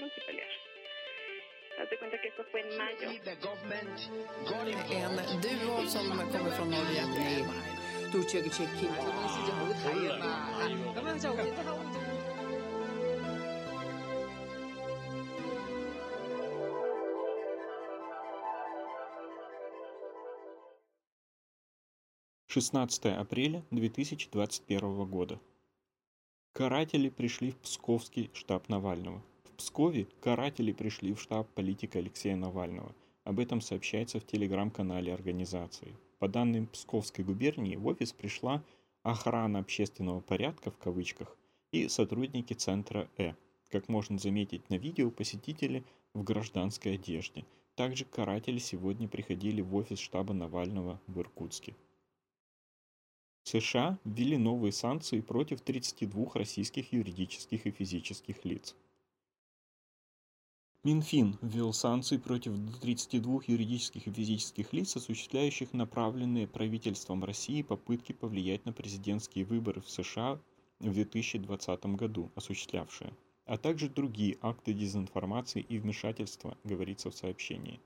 multipelers. Haz de cuenta que esto fue en mayo. En duo som kommer från Norge blir storköket Шестнадцатое апреля 2021 года. Каратели пришли в Псковский штаб Навального. Пскове каратели пришли в штаб политика Алексея Навального. Об этом сообщается в телеграм-канале организации. По данным Псковской губернии, в офис пришла охрана общественного порядка в кавычках и сотрудники центра Э. Как можно заметить на видео, посетители в гражданской одежде. Также каратели сегодня приходили в офис штаба Навального в Иркутске. США ввели новые санкции против 32 российских юридических и физических лиц. Минфин ввел санкции против 32 юридических и физических лиц, осуществляющих направленные правительством России попытки повлиять на президентские выборы в США в 2020 году, осуществлявшие, а также другие акты дезинформации и вмешательства, говорится в сообщении.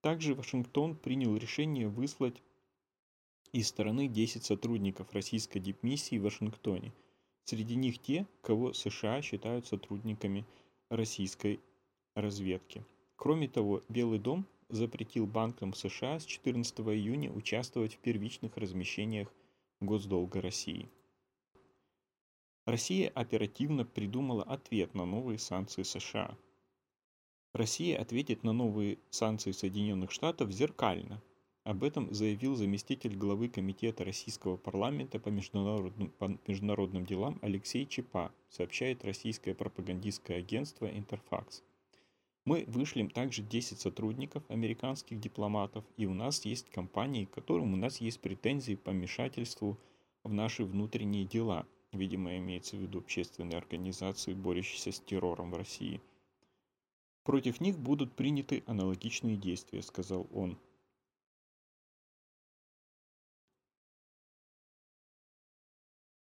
Также Вашингтон принял решение выслать из стороны 10 сотрудников российской дипмиссии в Вашингтоне. Среди них те, кого США считают сотрудниками российской разведки. Кроме того, Белый дом запретил банкам США с 14 июня участвовать в первичных размещениях госдолга России. Россия оперативно придумала ответ на новые санкции США. Россия ответит на новые санкции Соединенных Штатов зеркально. Об этом заявил заместитель главы Комитета Российского парламента по международным, по международным делам Алексей Чепа, сообщает российское пропагандистское агентство «Интерфакс». Мы вышлем также 10 сотрудников, американских дипломатов, и у нас есть компании, к которым у нас есть претензии по вмешательству в наши внутренние дела. Видимо, имеется в виду общественные организации, борющиеся с террором в России. Против них будут приняты аналогичные действия, сказал он.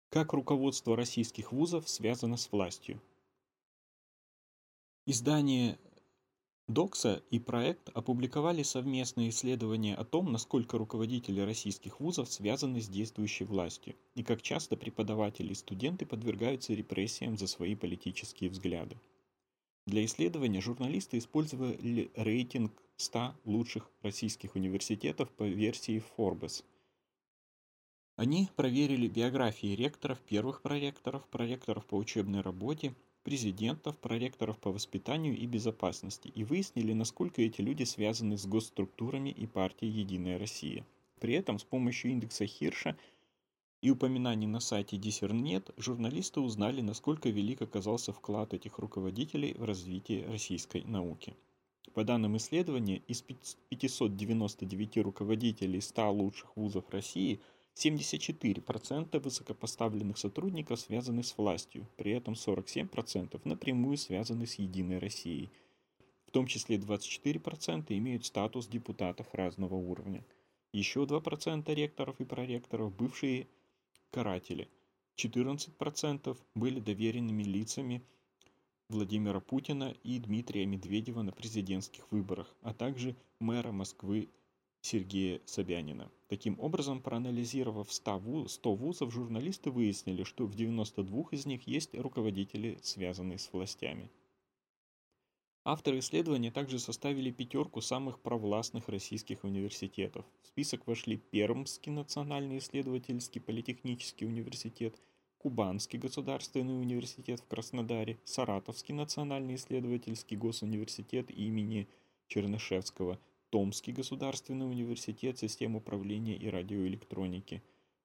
Как руководство российских вузов связано с властью? Издание Докса и проект опубликовали совместное исследование о том, насколько руководители российских вузов связаны с действующей властью, и как часто преподаватели и студенты подвергаются репрессиям за свои политические взгляды. Для исследования журналисты использовали рейтинг 100 лучших российских университетов по версии Forbes. Они проверили биографии ректоров, первых проректоров, проректоров по учебной работе, президентов, проректоров по воспитанию и безопасности и выяснили, насколько эти люди связаны с госструктурами и партией «Единая Россия». При этом с помощью индекса Хирша и упоминаний на сайте Диссернет журналисты узнали, насколько велик оказался вклад этих руководителей в развитие российской науки. По данным исследования, из 599 руководителей 100 лучших вузов России – 74% высокопоставленных сотрудников связаны с властью, при этом 47% напрямую связаны с «Единой Россией». В том числе 24% имеют статус депутатов разного уровня. Еще 2% ректоров и проректоров – бывшие каратели. 14% были доверенными лицами Владимира Путина и Дмитрия Медведева на президентских выборах, а также мэра Москвы Сергея Собянина. Таким образом, проанализировав 100 вузов, журналисты выяснили, что в 92 из них есть руководители, связанные с властями. Авторы исследования также составили пятерку самых провластных российских университетов. В список вошли Пермский национальный исследовательский политехнический университет, Кубанский государственный университет в Краснодаре, Саратовский национальный исследовательский госуниверситет имени Чернышевского – Томский государственный университет систем управления и радиоэлектроники,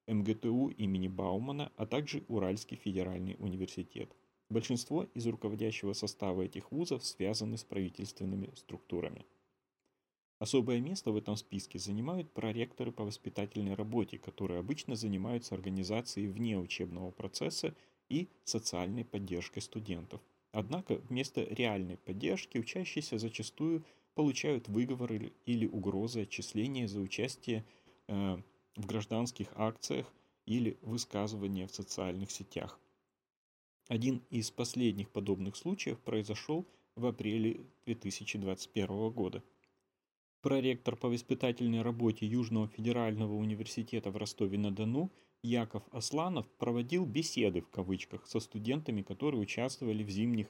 МГТУ имени Баумана, а также Уральский федеральный университет. Большинство из руководящего состава этих вузов связаны с правительственными структурами. Особое место в этом списке занимают проректоры по воспитательной работе, которые обычно занимаются организацией внеучебного процесса и социальной поддержкой студентов. Однако вместо реальной поддержки учащиеся зачастую получают выговоры или угрозы отчисления за участие э, в гражданских акциях или высказывания в социальных сетях. Один из последних подобных случаев произошел в апреле 2021 года. Проректор по воспитательной работе Южного федерального университета в Ростове-на-Дону Яков Асланов проводил «беседы» в кавычках со студентами, которые участвовали в зимних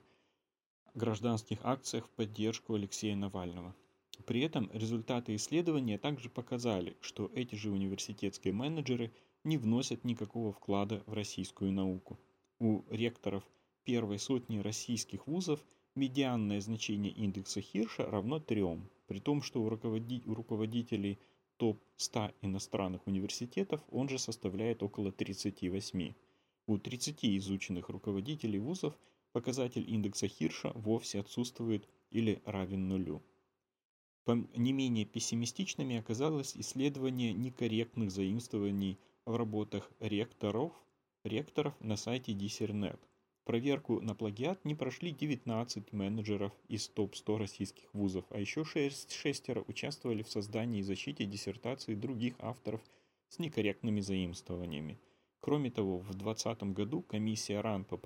гражданских акциях в поддержку Алексея Навального. При этом результаты исследования также показали, что эти же университетские менеджеры не вносят никакого вклада в российскую науку. У ректоров первой сотни российских вузов медианное значение индекса Хирша равно 3, при том, что у, руководителей топ-100 иностранных университетов он же составляет около 38. У 30 изученных руководителей вузов показатель индекса Хирша вовсе отсутствует или равен нулю. Не менее пессимистичными оказалось исследование некорректных заимствований в работах ректоров, ректоров на сайте DCRNet. Проверку на плагиат не прошли 19 менеджеров из топ-100 российских вузов, а еще 6 шестеро участвовали в создании и защите диссертаций других авторов с некорректными заимствованиями. Кроме того, в 2020 году комиссия РАН по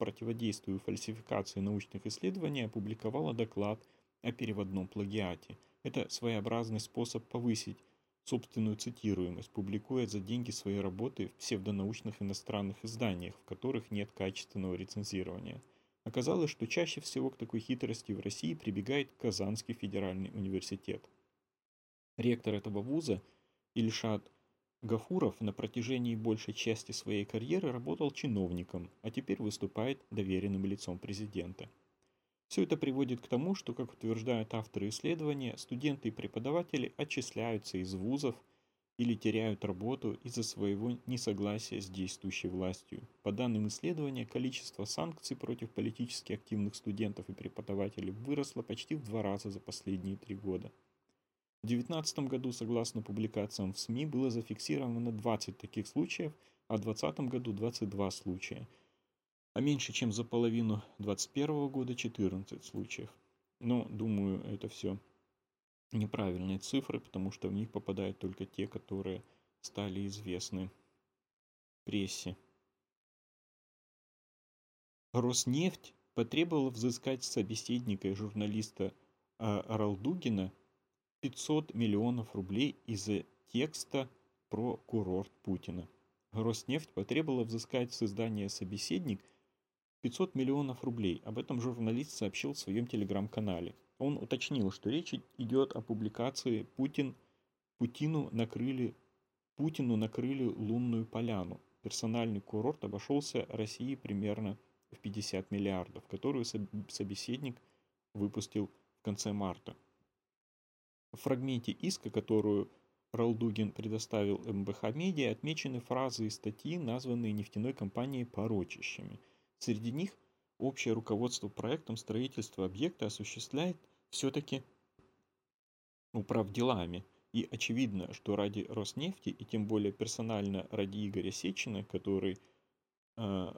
противодействию фальсификации научных исследований опубликовала доклад – о переводном плагиате. Это своеобразный способ повысить собственную цитируемость, публикуя за деньги свои работы в псевдонаучных иностранных изданиях, в которых нет качественного рецензирования. Оказалось, что чаще всего к такой хитрости в России прибегает Казанский федеральный университет. Ректор этого вуза Ильшат Гафуров на протяжении большей части своей карьеры работал чиновником, а теперь выступает доверенным лицом президента. Все это приводит к тому, что, как утверждают авторы исследования, студенты и преподаватели отчисляются из вузов или теряют работу из-за своего несогласия с действующей властью. По данным исследования, количество санкций против политически активных студентов и преподавателей выросло почти в два раза за последние три года. В 2019 году, согласно публикациям в СМИ, было зафиксировано 20 таких случаев, а в 2020 году 22 случая – а меньше, чем за половину 2021 года 14 случаев. Но, думаю, это все неправильные цифры, потому что в них попадают только те, которые стали известны прессе. Роснефть потребовала взыскать собеседника и журналиста а, Ралдугина 500 миллионов рублей из-за текста про курорт Путина. Роснефть потребовала взыскать с издания «Собеседник» 500 миллионов рублей. Об этом журналист сообщил в своем телеграм-канале. Он уточнил, что речь идет о публикации «Путин, Путину накрыли, Путину накрыли лунную поляну». Персональный курорт обошелся России примерно в 50 миллиардов, которую собеседник выпустил в конце марта. В фрагменте иска, которую Ралдугин предоставил МБХ Медиа, отмечены фразы и статьи, названные нефтяной компанией порочащими – Среди них общее руководство проектом строительства объекта осуществляет все-таки управделами. И очевидно, что ради Роснефти, и тем более персонально ради Игоря Сечина, который э,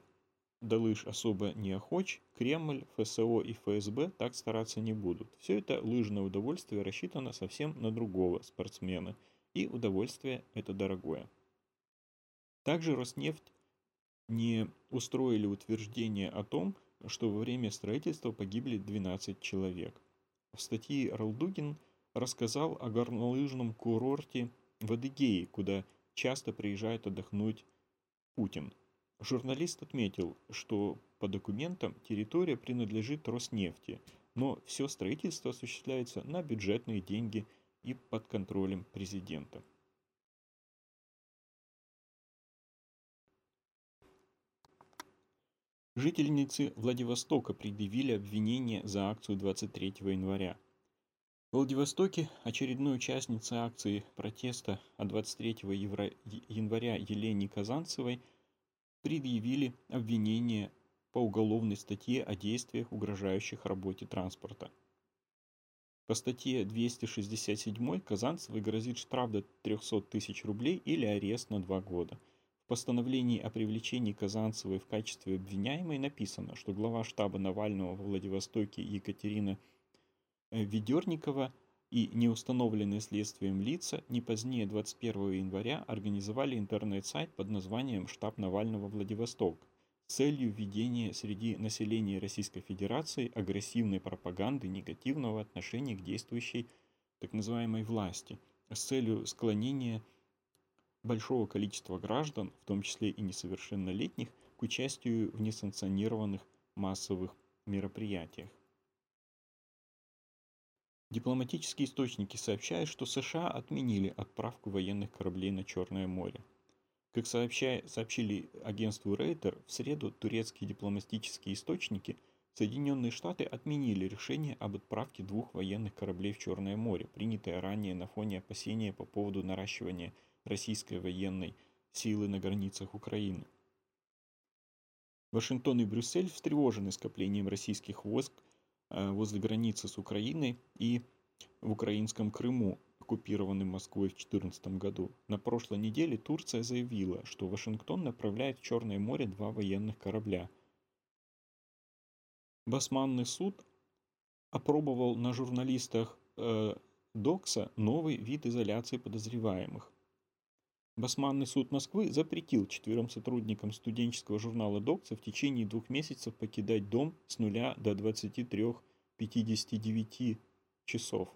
Далыш особо не охоч, Кремль, ФСО и ФСБ так стараться не будут. Все это лыжное удовольствие рассчитано совсем на другого спортсмена, и удовольствие это дорогое. Также Роснефть не устроили утверждение о том, что во время строительства погибли 12 человек. В статье Ралдугин рассказал о горнолыжном курорте в Адыгее, куда часто приезжает отдохнуть Путин. Журналист отметил, что по документам территория принадлежит Роснефти, но все строительство осуществляется на бюджетные деньги и под контролем президента. Жительницы Владивостока предъявили обвинение за акцию 23 января. В Владивостоке очередной участнице акции протеста от 23 января Елене Казанцевой предъявили обвинение по уголовной статье о действиях, угрожающих работе транспорта. По статье 267 Казанцевой грозит штраф до 300 тысяч рублей или арест на два года – постановлении о привлечении Казанцевой в качестве обвиняемой написано, что глава штаба Навального во Владивостоке Екатерина э, Ведерникова и неустановленные следствием лица не позднее 21 января организовали интернет-сайт под названием «Штаб Навального Владивосток» с целью введения среди населения Российской Федерации агрессивной пропаганды негативного отношения к действующей так называемой власти с целью склонения большого количества граждан, в том числе и несовершеннолетних, к участию в несанкционированных массовых мероприятиях. Дипломатические источники сообщают, что США отменили отправку военных кораблей на Черное море. Как сообщили агентству Рейтер, в среду турецкие дипломатические источники Соединенные Штаты отменили решение об отправке двух военных кораблей в Черное море, принятое ранее на фоне опасения по поводу наращивания российской военной силы на границах Украины. Вашингтон и Брюссель встревожены скоплением российских войск возле границы с Украиной и в украинском Крыму, оккупированным Москвой в 2014 году. На прошлой неделе Турция заявила, что Вашингтон направляет в Черное море два военных корабля. Басманный суд опробовал на журналистах э, Докса новый вид изоляции подозреваемых. Басманный суд Москвы запретил четверым сотрудникам студенческого журнала «Докса» в течение двух месяцев покидать дом с нуля до 23.59 часов.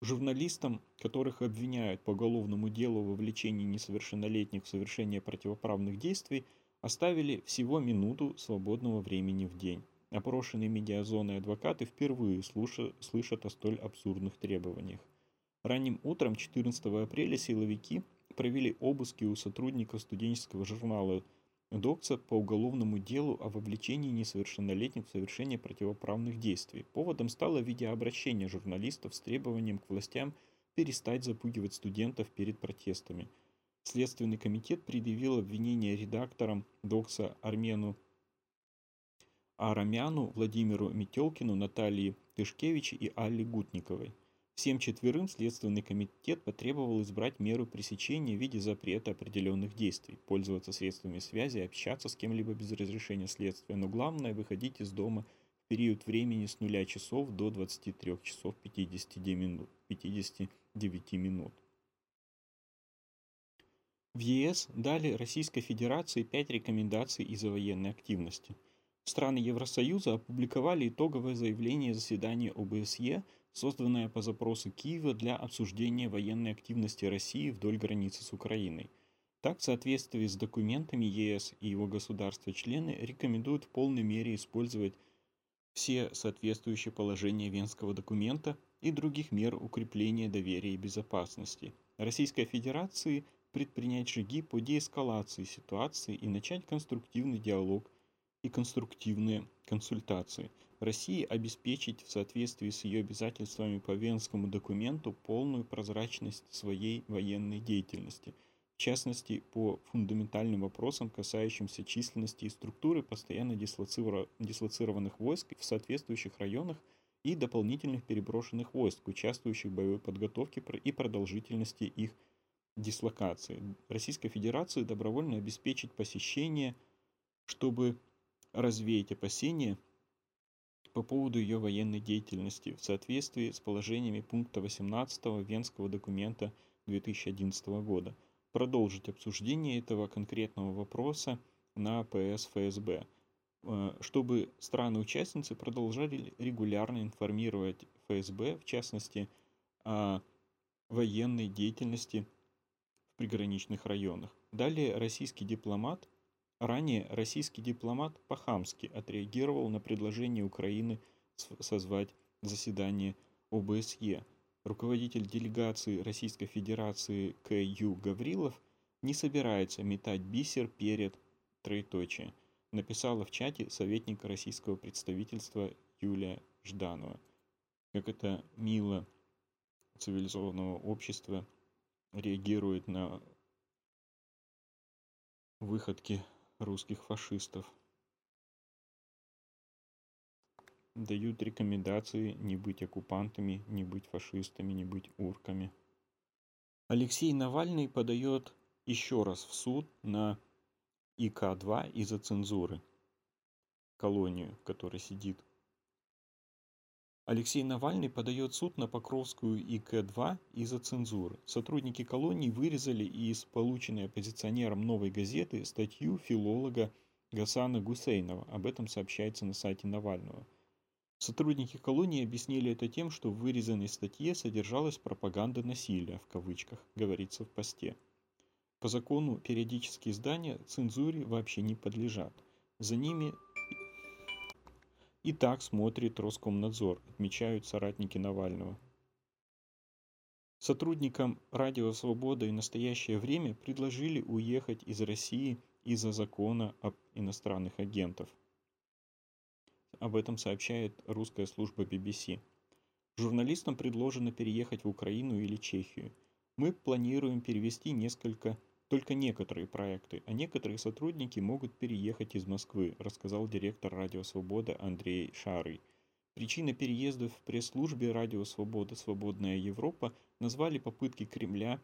Журналистам, которых обвиняют по уголовному делу в вовлечении несовершеннолетних в совершение противоправных действий, оставили всего минуту свободного времени в день. Опрошенные медиазоны адвокаты впервые слышат о столь абсурдных требованиях. Ранним утром 14 апреля силовики провели обыски у сотрудников студенческого журнала Докса по уголовному делу о вовлечении несовершеннолетних в совершение противоправных действий. Поводом стало видеообращение журналистов с требованием к властям перестать запугивать студентов перед протестами. Следственный комитет предъявил обвинение редакторам Докса Армену Арамяну, Владимиру Метелкину, Наталье Тышкевич и Алле Гутниковой. Всем четверым Следственный комитет потребовал избрать меру пресечения в виде запрета определенных действий, пользоваться средствами связи, общаться с кем-либо без разрешения следствия, но главное – выходить из дома в период времени с 0 часов до 23 часов 59 минут. 59 минут. В ЕС дали Российской Федерации пять рекомендаций из-за военной активности. Страны Евросоюза опубликовали итоговое заявление заседания ОБСЕ созданная по запросу Киева для обсуждения военной активности России вдоль границы с Украиной. Так, в соответствии с документами ЕС и его государства-члены рекомендуют в полной мере использовать все соответствующие положения Венского документа и других мер укрепления доверия и безопасности. Российской Федерации предпринять шаги по деэскалации ситуации и начать конструктивный диалог и конструктивные консультации – России обеспечить в соответствии с ее обязательствами по Венскому документу полную прозрачность своей военной деятельности, в частности по фундаментальным вопросам, касающимся численности и структуры постоянно дислоцированных войск в соответствующих районах и дополнительных переброшенных войск, участвующих в боевой подготовке и продолжительности их дислокации. Российской Федерации добровольно обеспечить посещение, чтобы развеять опасения по поводу ее военной деятельности в соответствии с положениями пункта 18 Венского документа 2011 года, продолжить обсуждение этого конкретного вопроса на ПС ФСБ, э, чтобы страны-участницы продолжали регулярно информировать ФСБ, в частности, о военной деятельности в приграничных районах. Далее российский дипломат Ранее российский дипломат по-хамски отреагировал на предложение Украины созвать заседание ОБСЕ. Руководитель делегации Российской Федерации К.Ю. Гаврилов не собирается метать бисер перед троеточие, написала в чате советник российского представительства Юлия Жданова. Как это мило цивилизованного общества реагирует на выходки русских фашистов. Дают рекомендации не быть оккупантами, не быть фашистами, не быть урками. Алексей Навальный подает еще раз в суд на ИК-2 из-за цензуры, колонию, в которой сидит Алексей Навальный подает суд на Покровскую ИК-2 из-за цензуры. Сотрудники колонии вырезали из полученной оппозиционером «Новой газеты» статью филолога Гасана Гусейнова. Об этом сообщается на сайте Навального. Сотрудники колонии объяснили это тем, что в вырезанной статье содержалась пропаганда насилия, в кавычках, говорится в посте. По закону периодические издания цензуре вообще не подлежат. За ними и так смотрит Роскомнадзор, отмечают соратники Навального. Сотрудникам Радио Свобода и Настоящее время предложили уехать из России из-за закона об иностранных агентов. Об этом сообщает русская служба BBC. Журналистам предложено переехать в Украину или Чехию. Мы планируем перевести несколько, только некоторые проекты, а некоторые сотрудники могут переехать из Москвы, рассказал директор Радио Свобода Андрей Шарый. Причиной переезда в пресс-службе Радио Свобода «Свободная Европа» назвали попытки Кремля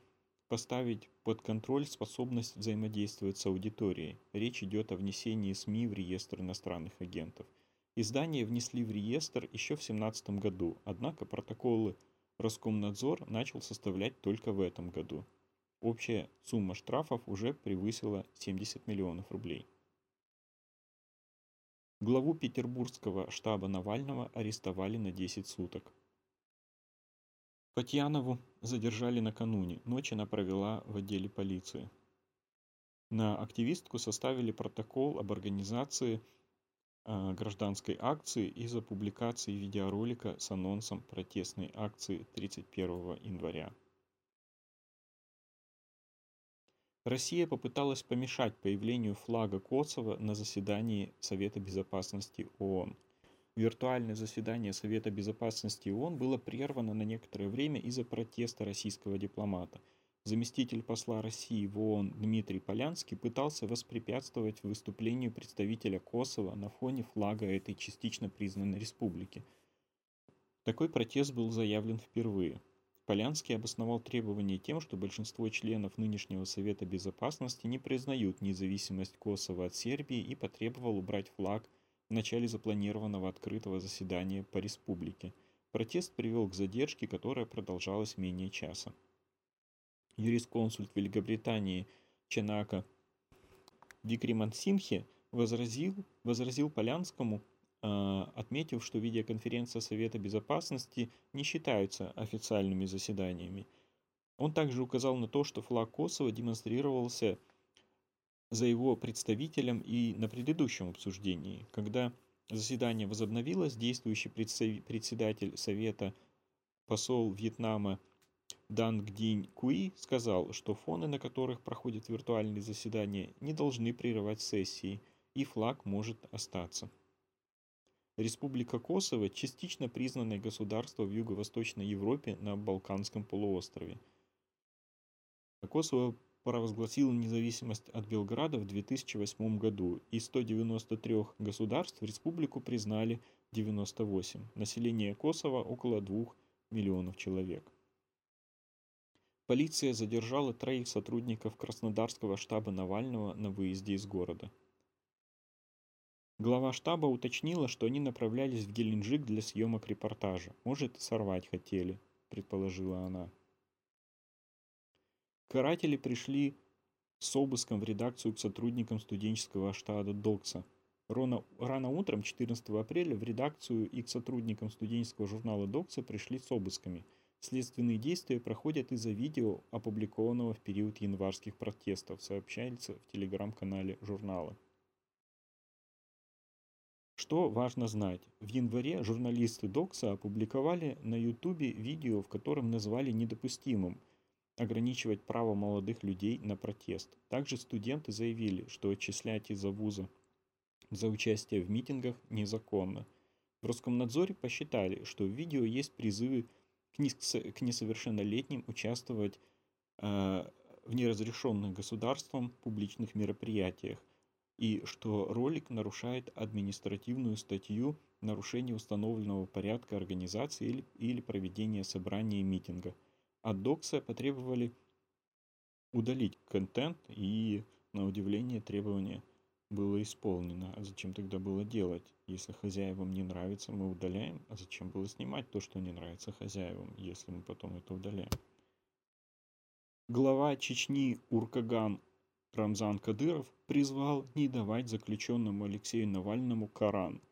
поставить под контроль способность взаимодействовать с аудиторией. Речь идет о внесении СМИ в реестр иностранных агентов. Издание внесли в реестр еще в 2017 году, однако протоколы Роскомнадзор начал составлять только в этом году. Общая сумма штрафов уже превысила 70 миллионов рублей. Главу петербургского штаба Навального арестовали на 10 суток. Фатьянову задержали накануне, ночь она провела в отделе полиции. На активистку составили протокол об организации э, гражданской акции из-за публикации видеоролика с анонсом протестной акции 31 января. Россия попыталась помешать появлению флага Косово на заседании Совета Безопасности ООН. Виртуальное заседание Совета Безопасности ООН было прервано на некоторое время из-за протеста российского дипломата. Заместитель посла России в ООН Дмитрий Полянский пытался воспрепятствовать выступлению представителя Косово на фоне флага этой частично признанной республики. Такой протест был заявлен впервые. Полянский обосновал требование тем, что большинство членов нынешнего Совета Безопасности не признают независимость Косово от Сербии и потребовал убрать флаг в начале запланированного открытого заседания по республике. Протест привел к задержке, которая продолжалась менее часа. Юрисконсульт Великобритании Ченака Викриман Синхе возразил, возразил Полянскому, отметив, что видеоконференция Совета Безопасности не считаются официальными заседаниями. Он также указал на то, что флаг Косово демонстрировался за его представителем и на предыдущем обсуждении, когда заседание возобновилось, действующий председатель Совета, посол Вьетнама Дан Гдинь Куи сказал, что фоны, на которых проходят виртуальные заседания, не должны прерывать сессии, и флаг может остаться. Республика Косово – частично признанное государство в Юго-Восточной Европе на Балканском полуострове. Косово провозгласило независимость от Белграда в 2008 году. Из 193 государств республику признали 98. Население Косово около 2 миллионов человек. Полиция задержала троих сотрудников Краснодарского штаба Навального на выезде из города. Глава штаба уточнила, что они направлялись в Геленджик для съемок репортажа. Может, сорвать хотели, предположила она. Каратели пришли с обыском в редакцию к сотрудникам студенческого штаба Докса. Рано, рано утром 14 апреля в редакцию и к сотрудникам студенческого журнала Докса пришли с обысками. Следственные действия проходят из-за видео, опубликованного в период январских протестов, сообщается в телеграм-канале журнала. Что важно знать? В январе журналисты Докса опубликовали на ютубе видео, в котором назвали недопустимым ограничивать право молодых людей на протест. Также студенты заявили, что отчислять из-за вуза за участие в митингах незаконно. В Роскомнадзоре посчитали, что в видео есть призывы к несовершеннолетним участвовать э, в неразрешенных государством публичных мероприятиях, и что ролик нарушает административную статью нарушение установленного порядка организации или, или проведения собрания и митинга. От Докса потребовали удалить контент, и, на удивление, требование было исполнено. А зачем тогда было делать? Если хозяевам не нравится, мы удаляем. А зачем было снимать то, что не нравится хозяевам, если мы потом это удаляем? Глава Чечни Уркаган Рамзан Кадыров призвал не давать заключенному Алексею Навальному Коран.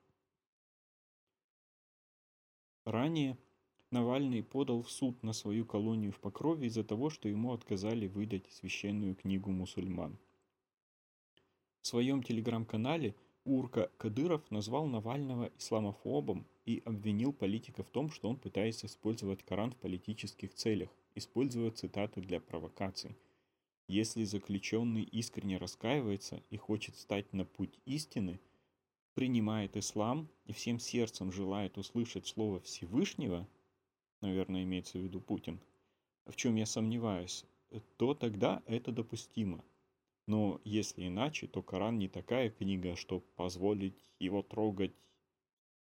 Ранее Навальный подал в суд на свою колонию в Покрове из-за того, что ему отказали выдать священную книгу мусульман. В своем телеграм-канале Урка Кадыров назвал Навального исламофобом и обвинил политика в том, что он пытается использовать Коран в политических целях, используя цитаты для провокаций. Если заключенный искренне раскаивается и хочет стать на путь истины, принимает ислам и всем сердцем желает услышать слово Всевышнего, наверное, имеется в виду Путин, в чем я сомневаюсь, то тогда это допустимо. Но если иначе, то Коран не такая книга, чтобы позволить его трогать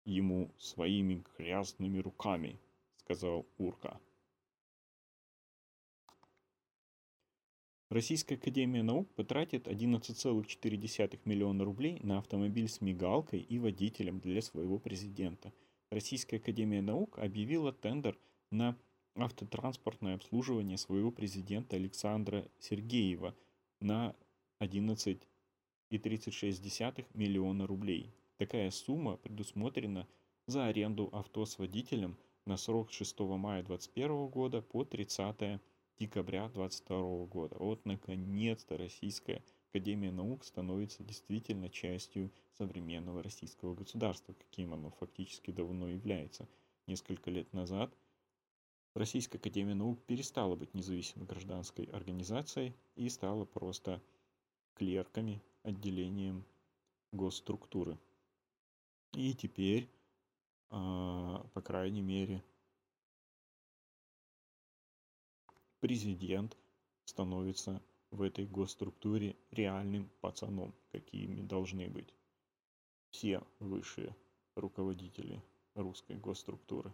ему своими грязными руками, сказал Урка. Российская Академия Наук потратит 11,4 миллиона рублей на автомобиль с мигалкой и водителем для своего президента. Российская Академия Наук объявила тендер на автотранспортное обслуживание своего президента Александра Сергеева на 11,36 миллиона рублей. Такая сумма предусмотрена за аренду авто с водителем на срок с 6 мая 2021 года по 30 декабря 2022 года. Вот наконец-то Российская Академия Наук становится действительно частью современного российского государства, каким оно фактически давно является. Несколько лет назад Российская Академия Наук перестала быть независимой гражданской организацией и стала просто клерками, отделением госструктуры. И теперь, а, по крайней мере, президент становится в этой госструктуре реальным пацаном, какими должны быть все высшие руководители русской госструктуры.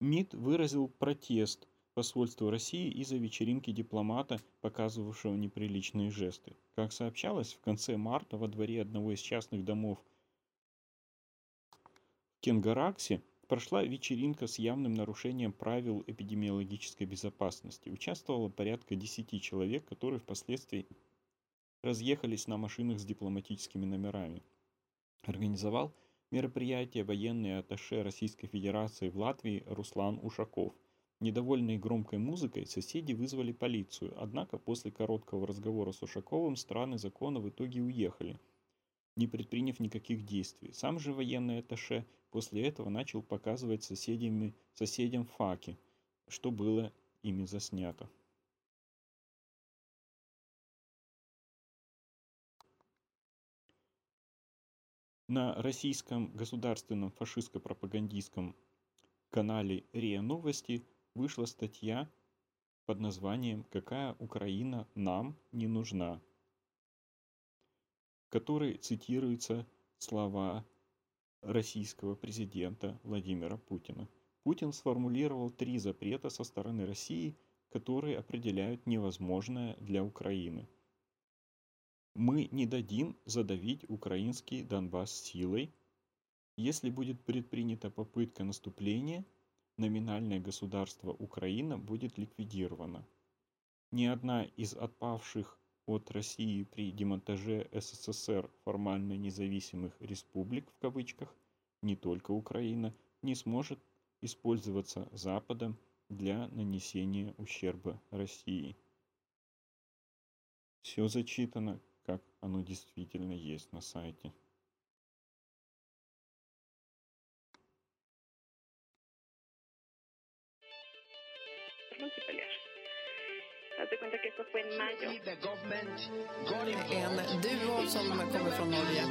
МИД выразил протест посольству России из-за вечеринки дипломата, показывавшего неприличные жесты. Как сообщалось, в конце марта во дворе одного из частных домов Кенгараксе прошла вечеринка с явным нарушением правил эпидемиологической безопасности. Участвовало порядка 10 человек, которые впоследствии разъехались на машинах с дипломатическими номерами. Организовал мероприятие военный атташе Российской Федерации в Латвии Руслан Ушаков – Недовольные громкой музыкой, соседи вызвали полицию, однако после короткого разговора с Ушаковым страны закона в итоге уехали, не предприняв никаких действий. Сам же военный атташе после этого начал показывать соседями, соседям факи, что было ими заснято. На российском государственном фашистско-пропагандистском канале РИА Новости вышла статья под названием «Какая Украина нам не нужна», в которой цитируются слова российского президента Владимира Путина. Путин сформулировал три запрета со стороны России, которые определяют невозможное для Украины. Мы не дадим задавить украинский Донбасс силой. Если будет предпринята попытка наступления – номинальное государство Украина будет ликвидировано. Ни одна из отпавших от России при демонтаже СССР формально независимых республик в кавычках, не только Украина, не сможет использоваться Западом для нанесения ущерба России. Все зачитано, как оно действительно есть на сайте. Haz cuenta que esto fue en mayo. En duo som kommer från Norge.